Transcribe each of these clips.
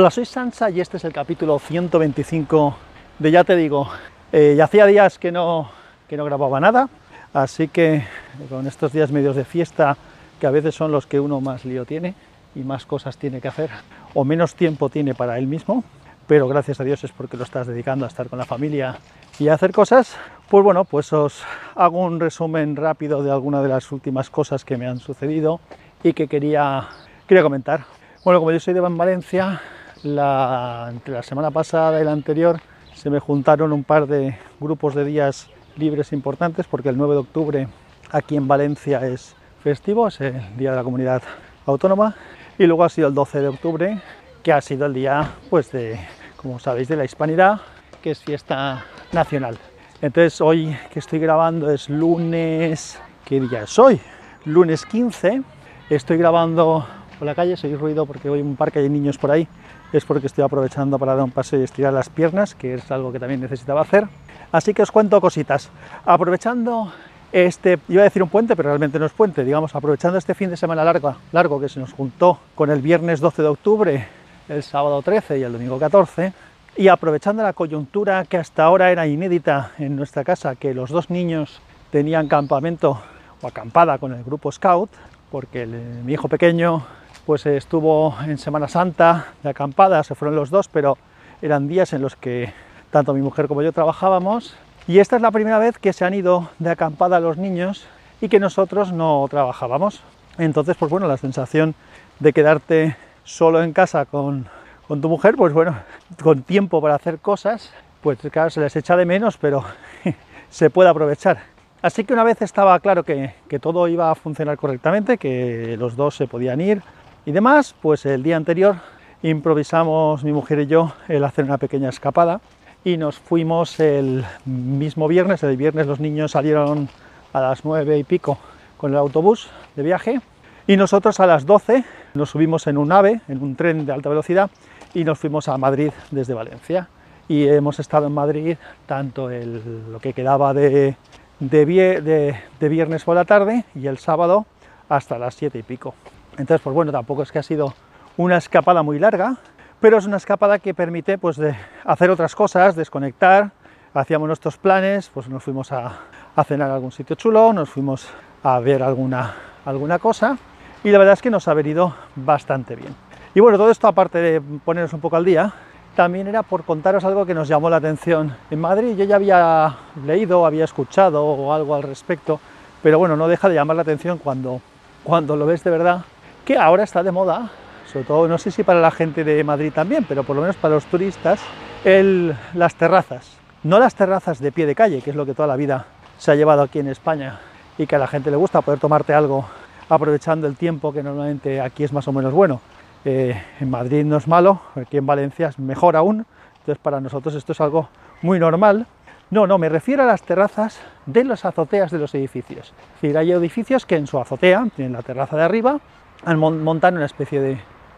Hola, soy Sansa y este es el capítulo 125 de Ya te digo. Eh, ya hacía días que no, que no grababa nada, así que con estos días medios de fiesta, que a veces son los que uno más lío tiene y más cosas tiene que hacer, o menos tiempo tiene para él mismo, pero gracias a Dios es porque lo estás dedicando a estar con la familia y a hacer cosas, pues bueno, pues os hago un resumen rápido de algunas de las últimas cosas que me han sucedido y que quería, quería comentar. Bueno, como yo soy de Valencia, la, entre la semana pasada y la anterior se me juntaron un par de grupos de días libres importantes porque el 9 de octubre aquí en Valencia es festivo, es el Día de la Comunidad Autónoma y luego ha sido el 12 de octubre que ha sido el día pues de como sabéis de la hispanidad que es fiesta nacional entonces hoy que estoy grabando es lunes ¿qué día es hoy? lunes 15 estoy grabando por la calle, soy ruido porque voy a un parque y hay niños por ahí es porque estoy aprovechando para dar un paseo y estirar las piernas, que es algo que también necesitaba hacer. Así que os cuento cositas. Aprovechando este, iba a decir un puente, pero realmente no es puente, digamos, aprovechando este fin de semana largo, largo que se nos juntó con el viernes 12 de octubre, el sábado 13 y el domingo 14, y aprovechando la coyuntura que hasta ahora era inédita en nuestra casa, que los dos niños tenían campamento o acampada con el grupo Scout, porque mi hijo pequeño pues estuvo en Semana Santa de acampada, se fueron los dos, pero eran días en los que tanto mi mujer como yo trabajábamos. Y esta es la primera vez que se han ido de acampada los niños y que nosotros no trabajábamos. Entonces, pues bueno, la sensación de quedarte solo en casa con, con tu mujer, pues bueno, con tiempo para hacer cosas, pues claro, se les echa de menos, pero se puede aprovechar. Así que una vez estaba claro que, que, todo iba a funcionar correctamente, que los dos se podían ir, y demás, pues el día anterior improvisamos mi mujer y yo el hacer una pequeña escapada y nos fuimos el mismo viernes, el viernes los niños salieron a las nueve y pico con el autobús de viaje y nosotros a las 12 nos subimos en un AVE, en un tren de alta velocidad y nos fuimos a Madrid desde Valencia y hemos estado en Madrid tanto el, lo que quedaba de, de, de viernes por la tarde y el sábado hasta las siete y pico. Entonces, pues bueno, tampoco es que ha sido una escapada muy larga, pero es una escapada que permite pues, de hacer otras cosas, desconectar, hacíamos nuestros planes, pues nos fuimos a, cenar a algún sitio chulo, nos fuimos a ver alguna, alguna cosa y la verdad es que nos ha venido bastante bien. Y bueno, todo esto aparte de ponernos un poco al día, también era por contaros algo que nos llamó la atención en Madrid. Yo ya había leído, había escuchado o algo al respecto, pero bueno, no deja de llamar la atención cuando, cuando lo ves de verdad que ahora está de moda, sobre todo, no sé si para la gente de Madrid también, pero por lo menos para los turistas, el, las terrazas. No las terrazas de pie de calle, que es lo que toda la vida se ha llevado aquí en España y que a la gente le gusta poder tomarte algo aprovechando el tiempo que normalmente aquí es más o menos bueno. Eh, en Madrid no es malo, aquí en Valencia es mejor aún, entonces para nosotros esto es algo muy normal. No, no, me refiero a las terrazas de las azoteas de los edificios. Es decir, hay edificios que en su azotea tienen la terraza de arriba montar una especie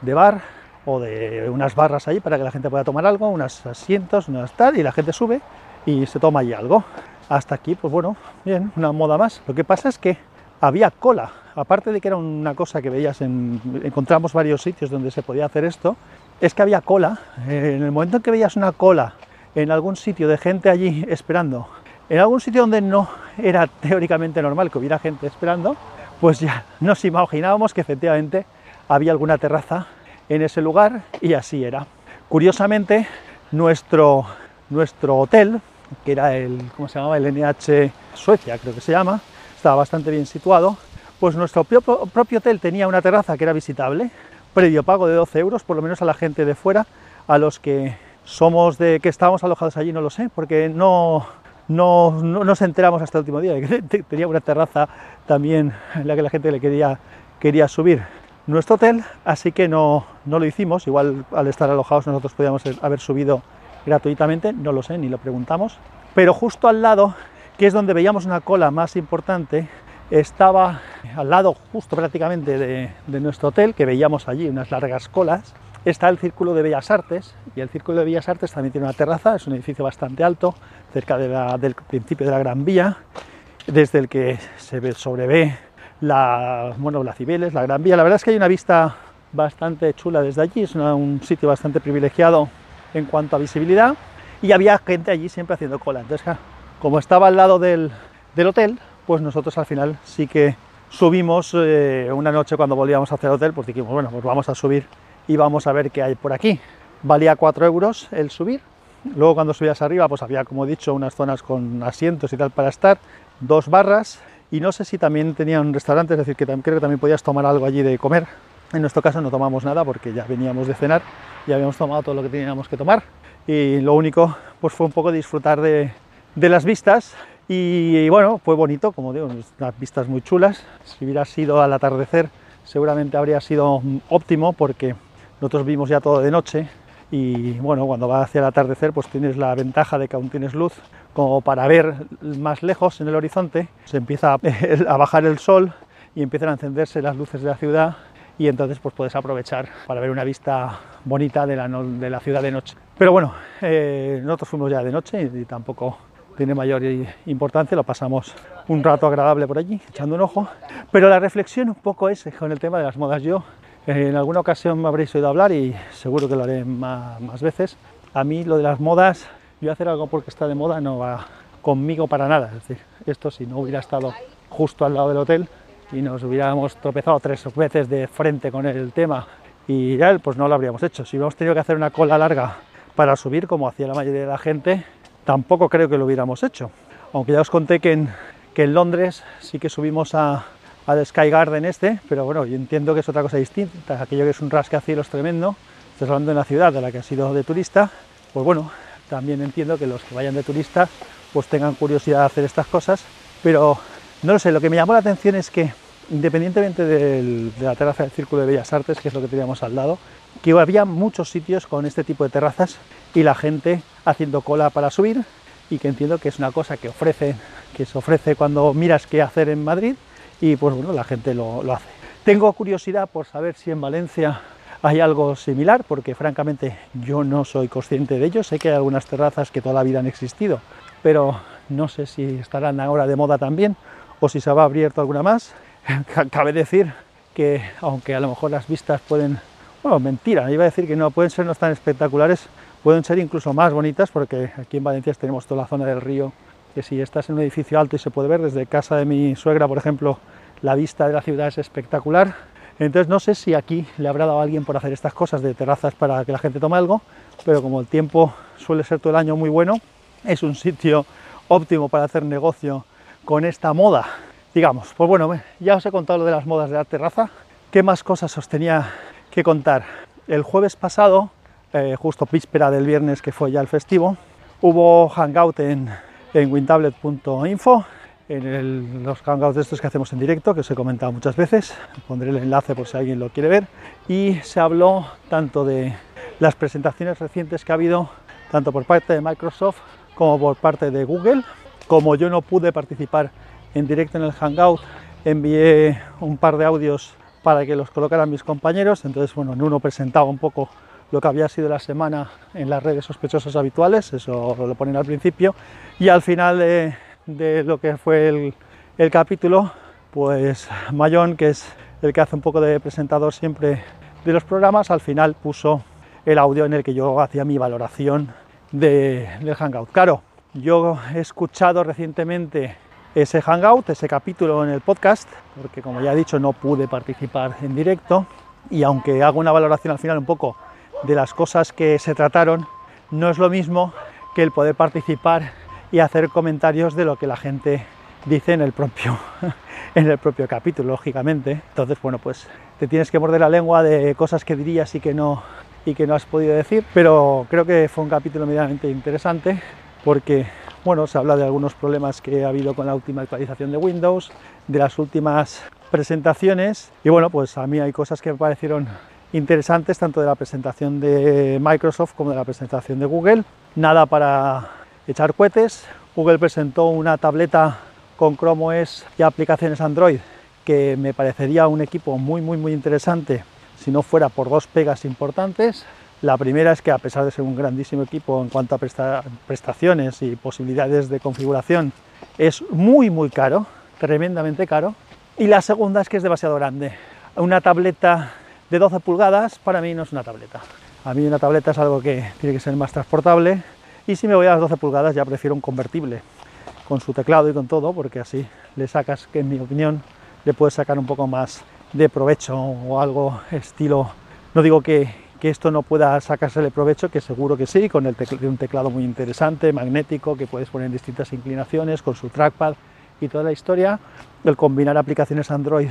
de, bar o de unas barras ahí para que la gente pueda tomar algo, unos asientos, unas tal, y la gente sube y se toma allí algo. Hasta aquí, pues bueno, bien, una moda más. Lo que pasa es que había cola, aparte de que era una cosa que veías en, encontramos varios sitios donde se podía hacer esto, es que había cola. En el momento en que veías una cola en algún sitio de gente allí esperando, en algún sitio donde no era teóricamente normal que hubiera gente esperando, pues ya nos imaginábamos que efectivamente había alguna terraza en ese lugar y así era. Curiosamente, nuestro, nuestro hotel, que era el, ¿cómo se llamaba? El NH Suecia, creo que se llama, estaba bastante bien situado, pues nuestro propio, hotel tenía una terraza que era visitable, previo pago de 12 euros, por lo menos a la gente de fuera, a los que somos de que estábamos alojados allí no lo sé, porque no, no, nos enteramos hasta el último día de que tenía una terraza también en la que la gente le quería, quería subir nuestro hotel, así que no, no lo hicimos. Igual al estar alojados nosotros podíamos haber subido gratuitamente, no lo sé, ni lo preguntamos. Pero justo al lado, que es donde veíamos una cola más importante, estaba al lado justo prácticamente de nuestro hotel, que veíamos allí unas largas colas, está el Círculo de Bellas Artes y el Círculo de Bellas Artes también tiene una terraza, es un edificio bastante alto, cerca del principio de la Gran Vía, desde el que se ve, sobrevé la, bueno, la Cibeles, la Gran Vía. La verdad es que hay una vista bastante chula desde allí, es un sitio bastante privilegiado en cuanto a visibilidad y había gente allí siempre haciendo cola. Entonces, como estaba al lado del, hotel, pues nosotros al final sí que subimos eh, una noche cuando volvíamos hacia el hotel, pues dijimos, bueno, pues vamos a subir y vamos a ver qué hay por aquí. Valía 4 euros el subir. Luego cuando subías arriba, pues había, como he dicho, unas zonas con asientos y tal para estar, dos barras y no sé si también tenían restaurantes, es decir, que creo que también podías tomar algo allí de comer. En nuestro caso no tomamos nada porque ya veníamos de cenar y habíamos tomado todo lo que teníamos que tomar y lo único pues fue un poco disfrutar de, las vistas y, bueno, fue bonito, como digo, unas vistas muy chulas. Si hubiera sido al atardecer seguramente habría sido óptimo porque nosotros vimos ya todo de noche y bueno, cuando va hacia el atardecer pues tienes la ventaja de que aún tienes luz como para ver más lejos en el horizonte, se empieza a bajar el sol y empiezan a encenderse las luces de la ciudad y entonces pues puedes aprovechar para ver una vista bonita de la, de la ciudad de noche. Pero bueno, eh, nosotros fuimos ya de noche y, tampoco tiene mayor importancia, lo pasamos un rato agradable por allí, echando un ojo. Pero la reflexión un poco es con el tema de las modas. Yo en alguna ocasión me habréis oído hablar y seguro que lo haré más, veces. A mí lo de las modas, yo hacer algo porque está de moda no va conmigo para nada. Es decir, esto si no hubiera estado justo al lado del hotel, y nos hubiéramos tropezado tres veces de frente con el tema y ya pues no lo habríamos hecho. Si hubiéramos tenido que hacer una cola larga para subir, como hacía la mayoría de la gente, tampoco creo que lo hubiéramos hecho. Aunque ya os conté que en Londres sí que subimos a, al Sky Garden este, pero bueno, yo entiendo que es otra cosa distinta, aquello que es un rascacielos tremendo, estás hablando de una ciudad de la que ha sido de turista, pues bueno, también entiendo que los que vayan de turista pues tengan curiosidad de hacer estas cosas, pero no lo sé, lo que me llamó la atención es que independientemente de la terraza del Círculo de Bellas Artes, que es lo que teníamos al lado, que había muchos sitios con este tipo de terrazas y la gente haciendo cola para subir y que entiendo que es una cosa que ofrece, que se ofrece cuando miras qué hacer en Madrid y pues bueno, la gente lo, lo hace. Tengo curiosidad por saber si en Valencia hay algo similar, porque francamente yo no soy consciente de ello. Sé que hay algunas terrazas que toda la vida han existido, pero no sé si estarán ahora de moda también o si se habrá abierto alguna más. Cabe decir que, aunque a lo mejor las vistas pueden, bueno, mentira, iba a decir que no pueden ser no tan espectaculares, pueden ser incluso más bonitas, porque aquí en Valencia tenemos toda la zona del río, que si estás en un edificio alto y se puede ver desde casa de mi suegra, por ejemplo, la vista de la ciudad es espectacular. Entonces no sé si aquí le habrá dado a alguien por hacer estas cosas de terrazas para que la gente tome algo, pero como el tiempo suele ser todo el año muy bueno, es un sitio óptimo para hacer negocio con esta moda, digamos. Pues bueno, ya os he contado lo de las modas de la terraza. ¿Qué más cosas os tenía que contar? El jueves pasado, eh, justo víspera del viernes que fue ya el festivo, hubo hangout en, en wintablet.info, en los hangouts de estos que hacemos en directo, que os he comentado muchas veces, pondré el enlace por si alguien lo quiere ver, y se habló tanto de las presentaciones recientes que ha habido, tanto por parte de Microsoft como por parte de Google, como yo no pude participar en directo en el Hangout, envié un par de audios para que los colocaran mis compañeros. Entonces, bueno, en uno presentaba un poco lo que había sido la semana en las redes sospechosas habituales, eso lo ponen al principio, y al final de, lo que fue el, el capítulo, pues Mayón, que es el que hace un poco de presentador siempre de los programas, al final puso el audio en el que yo hacía mi valoración de, del Hangout. Claro, yo he escuchado recientemente ese hangout, ese capítulo en el podcast, porque como ya he dicho no pude participar en directo y aunque hago una valoración al final un poco de las cosas que se trataron, no es lo mismo que el poder participar y hacer comentarios de lo que la gente dice en el propio, en el propio capítulo, lógicamente. Entonces, bueno, pues te tienes que morder la lengua de cosas que dirías y que no y que no has podido decir, pero creo que fue un capítulo medianamente interesante porque bueno, se habla de algunos problemas que ha habido con la última actualización de Windows, de las últimas presentaciones y bueno, pues a mí hay cosas que me parecieron interesantes tanto de la presentación de Microsoft como de la presentación de Google. Nada para echar cohetes. Google presentó una tableta con Chrome OS y aplicaciones Android que me parecería un equipo muy muy muy interesante si no fuera por dos pegas importantes. La primera es que a pesar de ser un grandísimo equipo en cuanto a prestaciones y posibilidades de configuración, es muy muy caro, tremendamente caro. Y la segunda es que es demasiado grande. Una tableta de 12 pulgadas para mí no es una tableta. A mí una tableta es algo que tiene que ser más transportable y si me voy a las 12 pulgadas ya prefiero un convertible con su teclado y con todo porque así le sacas, que en mi opinión le puedes sacar un poco más de provecho o algo estilo, no digo que, que esto no pueda sacársele provecho, que seguro que sí, con el un teclado muy interesante, magnético, que puedes poner en distintas inclinaciones, con su trackpad y toda la historia, el combinar aplicaciones Android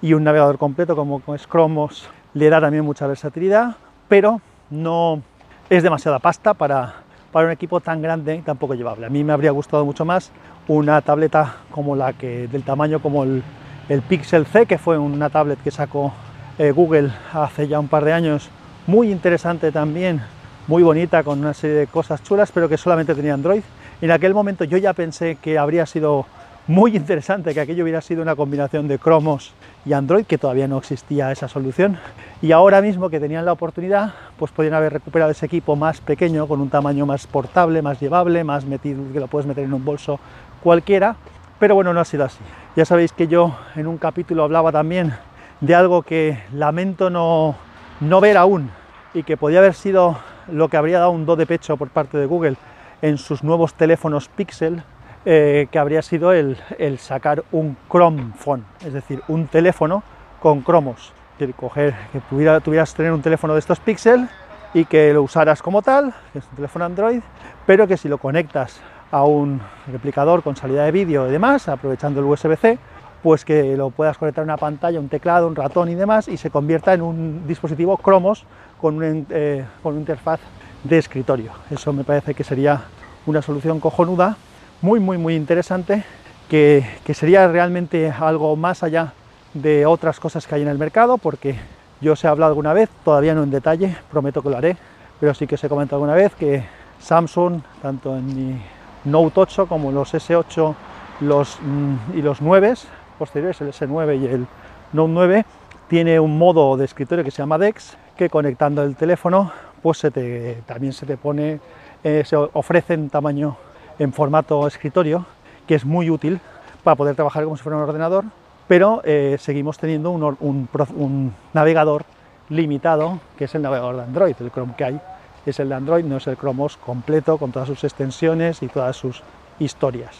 y un navegador completo como es Chromos le da también mucha versatilidad, pero no es demasiada pasta para, para un equipo tan grande y tan poco llevable. A mí me habría gustado mucho más una tableta como la que del tamaño como el, el Pixel C, que fue una tablet que sacó eh, Google hace ya un par de años, muy interesante también, muy bonita, con una serie de cosas chulas, pero que solamente tenía Android. En aquel momento yo ya pensé que habría sido muy interesante que aquello hubiera sido una combinación de cromos y Android, que todavía no existía esa solución. Y ahora mismo que tenían la oportunidad, pues podrían haber recuperado ese equipo más pequeño, con un tamaño más portable, más llevable, más metido, que lo puedes meter en un bolso cualquiera. Pero bueno, no ha sido así. Ya sabéis que yo en un capítulo hablaba también de algo que lamento no, no ver aún y que podía haber sido lo que habría dado un do de pecho por parte de Google en sus nuevos teléfonos Pixel, eh, que habría sido el, sacar un Chrome Phone, es decir, un teléfono con cromos. Que, coger, que pudiera, tuvieras tener un teléfono de estos Pixel y que lo usaras como tal, que es un teléfono Android, pero que si lo conectas a un replicador con salida de vídeo y demás, aprovechando el USB-C, pues que lo puedas conectar a una pantalla, un teclado, un ratón y demás, y se convierta en un dispositivo Chromos con, eh, con una interfaz de escritorio. Eso me parece que sería una solución cojonuda muy, muy, muy interesante, que, sería realmente algo más allá de otras cosas que hay en el mercado, porque yo os he hablado alguna vez, todavía no en detalle, prometo que lo haré, pero sí que os he comentado alguna vez que Samsung, tanto en mi Note 8 como los S8 los, mm, y los 9 posteriores, el S9 y el Note 9, tiene un modo de escritorio que se llama DeX, que conectando el teléfono, pues se te, también se te pone, eh, se ofrece en tamaño en formato escritorio, que es muy útil para poder trabajar como si fuera un ordenador, pero eh, seguimos teniendo un, navegador limitado, que es el navegador de Android, el Chrome que hay es el de Android, no es el Chromos completo con todas sus extensiones y todas sus historias.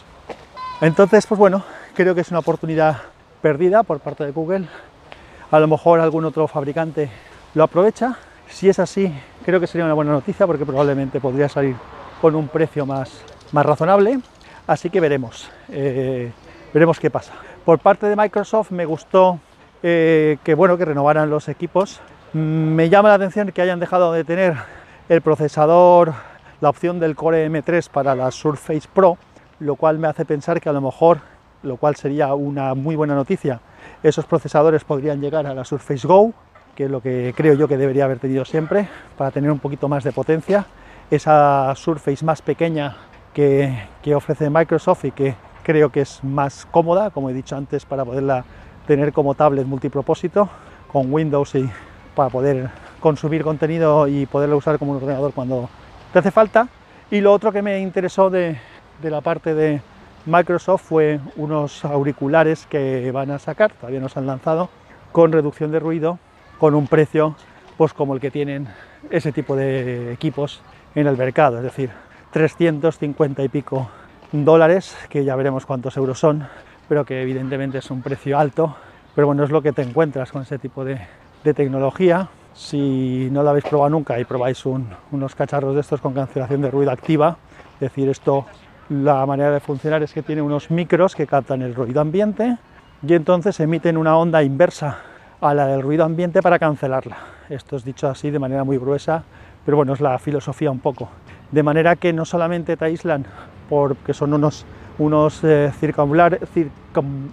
Entonces, pues bueno, creo que es una oportunidad perdida por parte de Google. A lo mejor algún otro fabricante lo aprovecha. Si es así, creo que sería una buena noticia porque probablemente podría salir con un precio más, más razonable, así que veremos, eh, veremos qué pasa. Por parte de Microsoft me gustó eh, que bueno que renovaran los equipos. Me llama la atención que hayan dejado de tener el procesador, la opción del Core M3 para la Surface Pro, lo cual me hace pensar que a lo mejor, lo cual sería una muy buena noticia, esos procesadores podrían llegar a la Surface Go, que es lo que creo yo que debería haber tenido siempre, para tener un poquito más de potencia. Esa Surface más pequeña que, ofrece Microsoft y que creo que es más cómoda, como he dicho antes, para poderla tener como tablet multipropósito con Windows y para poder consumir contenido y poderlo usar como un ordenador cuando te hace falta. Y lo otro que me interesó de, de la parte de Microsoft fue unos auriculares que van a sacar, todavía no se han lanzado, con reducción de ruido, con un precio pues como el que tienen ese tipo de equipos en el mercado, es decir, 350 y pico dólares, que ya veremos cuántos euros son, pero que evidentemente es un precio alto, pero bueno, es lo que te encuentras con ese tipo de, tecnología. Si no lo habéis probado nunca y probáis unos cacharros de estos con cancelación de ruido activa, es decir, esto la manera de funcionar es que tiene unos micros que captan el ruido ambiente y entonces emiten una onda inversa a la del ruido ambiente para cancelarla. Esto es dicho así de manera muy gruesa, pero bueno, es la filosofía un poco de manera que no solamente te aíslan porque son unos, unos eh,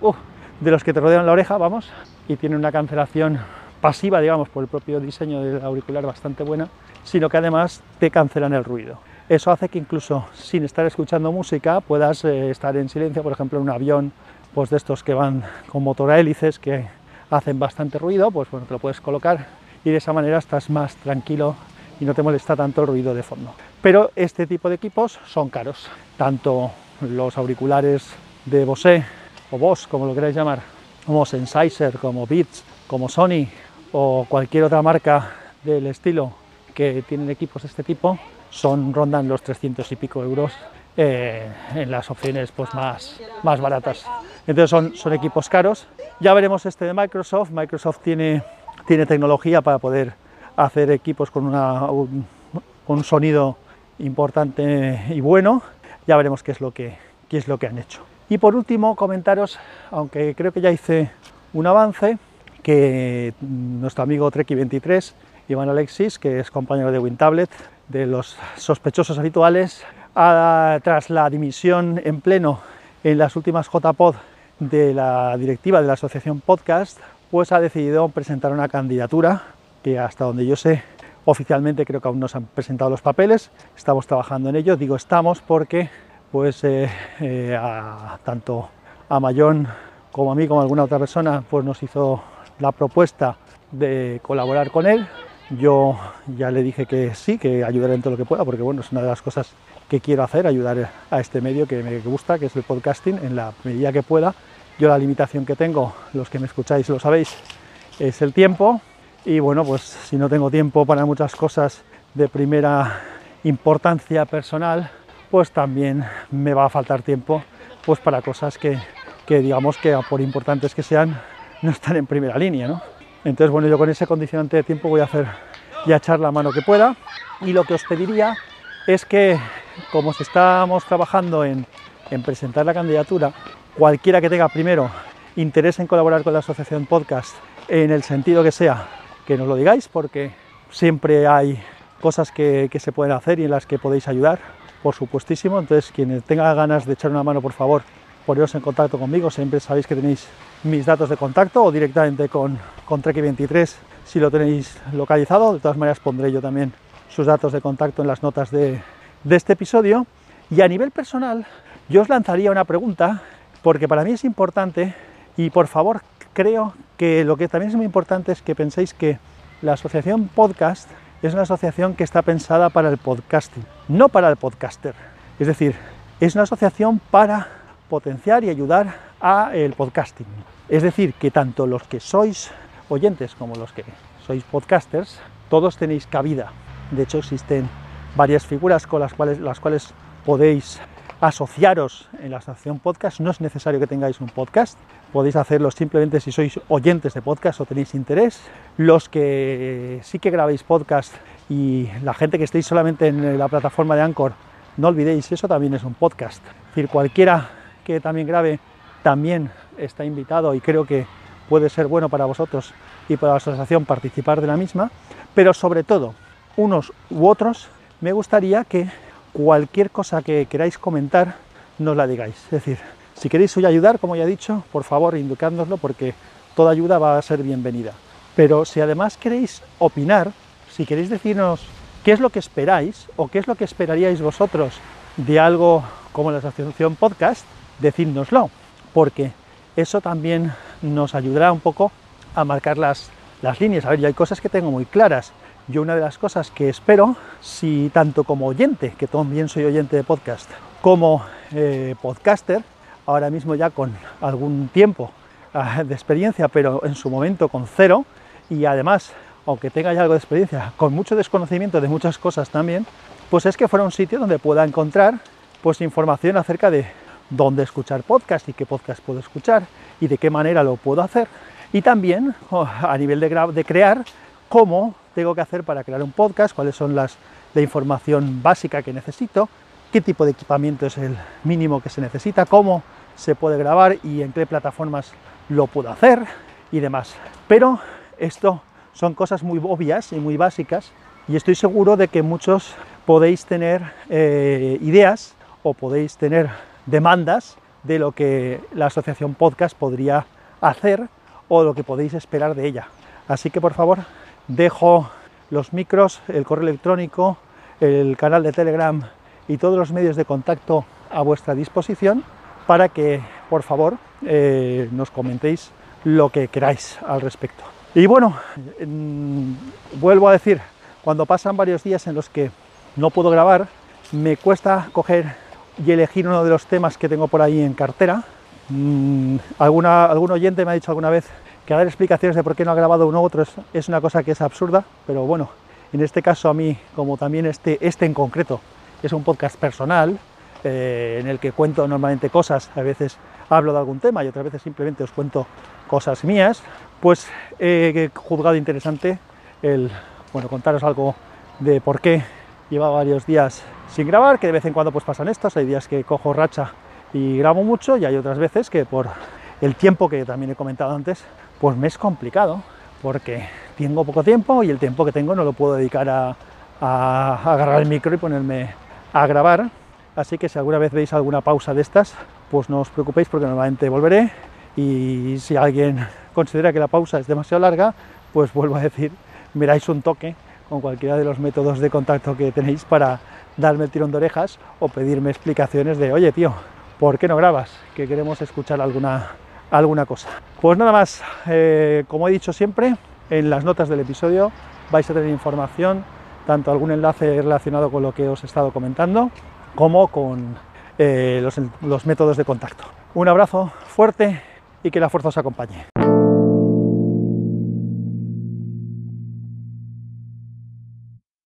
uh, de los que te rodean la oreja, vamos, y tienen una cancelación pasiva, digamos, por el propio diseño del auricular bastante buena, sino que además te cancelan el ruido. Eso hace que incluso sin estar escuchando música puedas eh, estar en silencio, por ejemplo, en un avión pues de estos que van con motor a hélices que hacen bastante ruido, pues bueno, te lo puedes colocar y de esa manera estás más tranquilo y no te molesta tanto el ruido de fondo. Pero este tipo de equipos son caros, tanto los auriculares de Bose o Bose, como lo queráis llamar, como Sennheiser, como Beats, como Sony o cualquier otra marca del estilo que tienen equipos de este tipo son rondan los 300 y pico euros eh, en las opciones pues, más, más baratas. Entonces son, son equipos caros. Ya veremos este de Microsoft. Microsoft tiene, tiene tecnología para poder hacer equipos con, un sonido importante y bueno. Ya veremos qué es lo que, qué es lo que han hecho. Y por último, comentaros, aunque creo que ya hice un avance, que nuestro amigo Treki23, Iván Alexis, que es compañero de WinTablet, de los sospechosos habituales, tras la dimisión en pleno en las últimas JPod de la directiva de la asociación Podcast, pues ha decidido presentar una candidatura que hasta donde yo sé oficialmente creo que aún no se han presentado los papeles, estamos trabajando en ello, digo estamos porque pues eh, eh, a, tanto a Mayón como a mí como alguna otra persona pues nos hizo la propuesta de colaborar con él. Yo ya le dije que sí, que ayudaré en todo lo que pueda, porque bueno, es una de las cosas que quiero hacer, ayudar a este medio que me gusta, que es el podcasting, en la medida que pueda. Yo la limitación que tengo, los que me escucháis lo sabéis, es el tiempo. Y bueno, pues si no tengo tiempo para muchas cosas de primera importancia personal, pues también me va a faltar tiempo pues para cosas que, que digamos que por importantes que sean, no están en primera línea, ¿no? Entonces, bueno, yo con ese condicionante de tiempo voy a hacer y a echar la mano que pueda. Y lo que os pediría es que, como si estamos trabajando en, en presentar la candidatura, cualquiera que tenga primero interés en colaborar con la asociación podcast, en el sentido que sea, que nos lo digáis, porque siempre hay cosas que, que se pueden hacer y en las que podéis ayudar, por supuestísimo. Entonces, quien tenga ganas de echar una mano, por favor, poneros en contacto conmigo. Siempre sabéis que tenéis mis datos de contacto o directamente con, con Treki23 si lo tenéis localizado. De todas maneras pondré yo también sus datos de contacto en las notas de, de este episodio. Y a nivel personal, yo os lanzaría una pregunta, porque para mí es importante y por favor creo que lo que también es muy importante es que penséis que la asociación podcast es una asociación que está pensada para el podcasting, no para el podcaster. Es decir, es una asociación para potenciar y ayudar a el podcasting. Es decir, que tanto los que sois oyentes como los que sois podcasters, todos tenéis cabida. De hecho, existen varias figuras con las cuales, las cuales podéis asociaros en la asociación podcast. No es necesario que tengáis un podcast, podéis hacerlo simplemente si sois oyentes de podcast o tenéis interés. Los que sí que grabéis podcast y la gente que estéis solamente en la plataforma de Anchor, no olvidéis, eso también es un podcast. Es decir, cualquiera que también grabe también está invitado y creo que puede ser bueno para vosotros y para la asociación participar de la misma, pero sobre todo, unos u otros, me gustaría que cualquier cosa que queráis comentar nos la digáis. Es decir, si queréis ayudar, como ya he dicho, por favor indicádnoslo porque toda ayuda va a ser bienvenida. Pero si además queréis opinar, si queréis decirnos qué es lo que esperáis o qué es lo que esperaríais vosotros de algo como la asociación podcast, decídnoslo, porque eso también nos ayudará un poco a marcar las, las líneas. A ver, yo hay cosas que tengo muy claras. Yo una de las cosas que espero, si tanto como oyente, que también soy oyente de podcast, como eh, podcaster, ahora mismo ya con algún tiempo uh, de experiencia, pero en su momento con cero, y además, aunque tenga ya algo de experiencia, con mucho desconocimiento de muchas cosas también, pues es que fuera un sitio donde pueda encontrar pues información acerca de dónde escuchar podcast y qué podcast puedo escuchar y de qué manera lo puedo hacer. Y también a nivel de, de crear, cómo tengo que hacer para crear un podcast, cuáles son las la información básica que necesito, qué tipo de equipamiento es el mínimo que se necesita, cómo se puede grabar y en qué plataformas lo puedo hacer y demás. Pero esto son cosas muy obvias y muy básicas y estoy seguro de que muchos podéis tener eh, ideas o podéis tener demandas de lo que la asociación podcast podría hacer o lo que podéis esperar de ella. Así que por favor, dejo los micros, el correo electrónico, el canal de Telegram y todos los medios de contacto a vuestra disposición para que por favor eh, nos comentéis lo que queráis al respecto. Y bueno, vuelvo a decir, cuando pasan varios días en los que no puedo grabar, me cuesta coger y elegir uno de los temas que tengo por ahí en cartera. Mm, alguna, algún oyente me ha dicho alguna vez que dar explicaciones de por qué no ha grabado uno u otro es, es una cosa que es absurda, pero bueno, en este caso a mí, como también este, este en concreto, es un podcast personal, eh, en el que cuento normalmente cosas, a veces hablo de algún tema y otras veces simplemente os cuento cosas mías, pues he juzgado interesante el bueno, contaros algo de por qué lleva varios días sin grabar, que de vez en cuando pues pasan estos, hay días que cojo racha y grabo mucho y hay otras veces que por el tiempo que también he comentado antes, pues me es complicado porque tengo poco tiempo y el tiempo que tengo no lo puedo dedicar a, a agarrar el micro y ponerme a grabar Así que si alguna vez veis alguna pausa de estas, pues no os preocupéis porque normalmente volveré y si alguien considera que la pausa es demasiado larga, pues vuelvo a decir, miráis un toque con cualquiera de los métodos de contacto que tenéis para darme el tirón de orejas o pedirme explicaciones de, oye tío, ¿por qué no grabas? Que queremos escuchar alguna, alguna cosa. Pues nada más, eh, como he dicho siempre, en las notas del episodio vais a tener información, tanto algún enlace relacionado con lo que os he estado comentando, como con eh, los, los métodos de contacto. Un abrazo fuerte y que la fuerza os acompañe.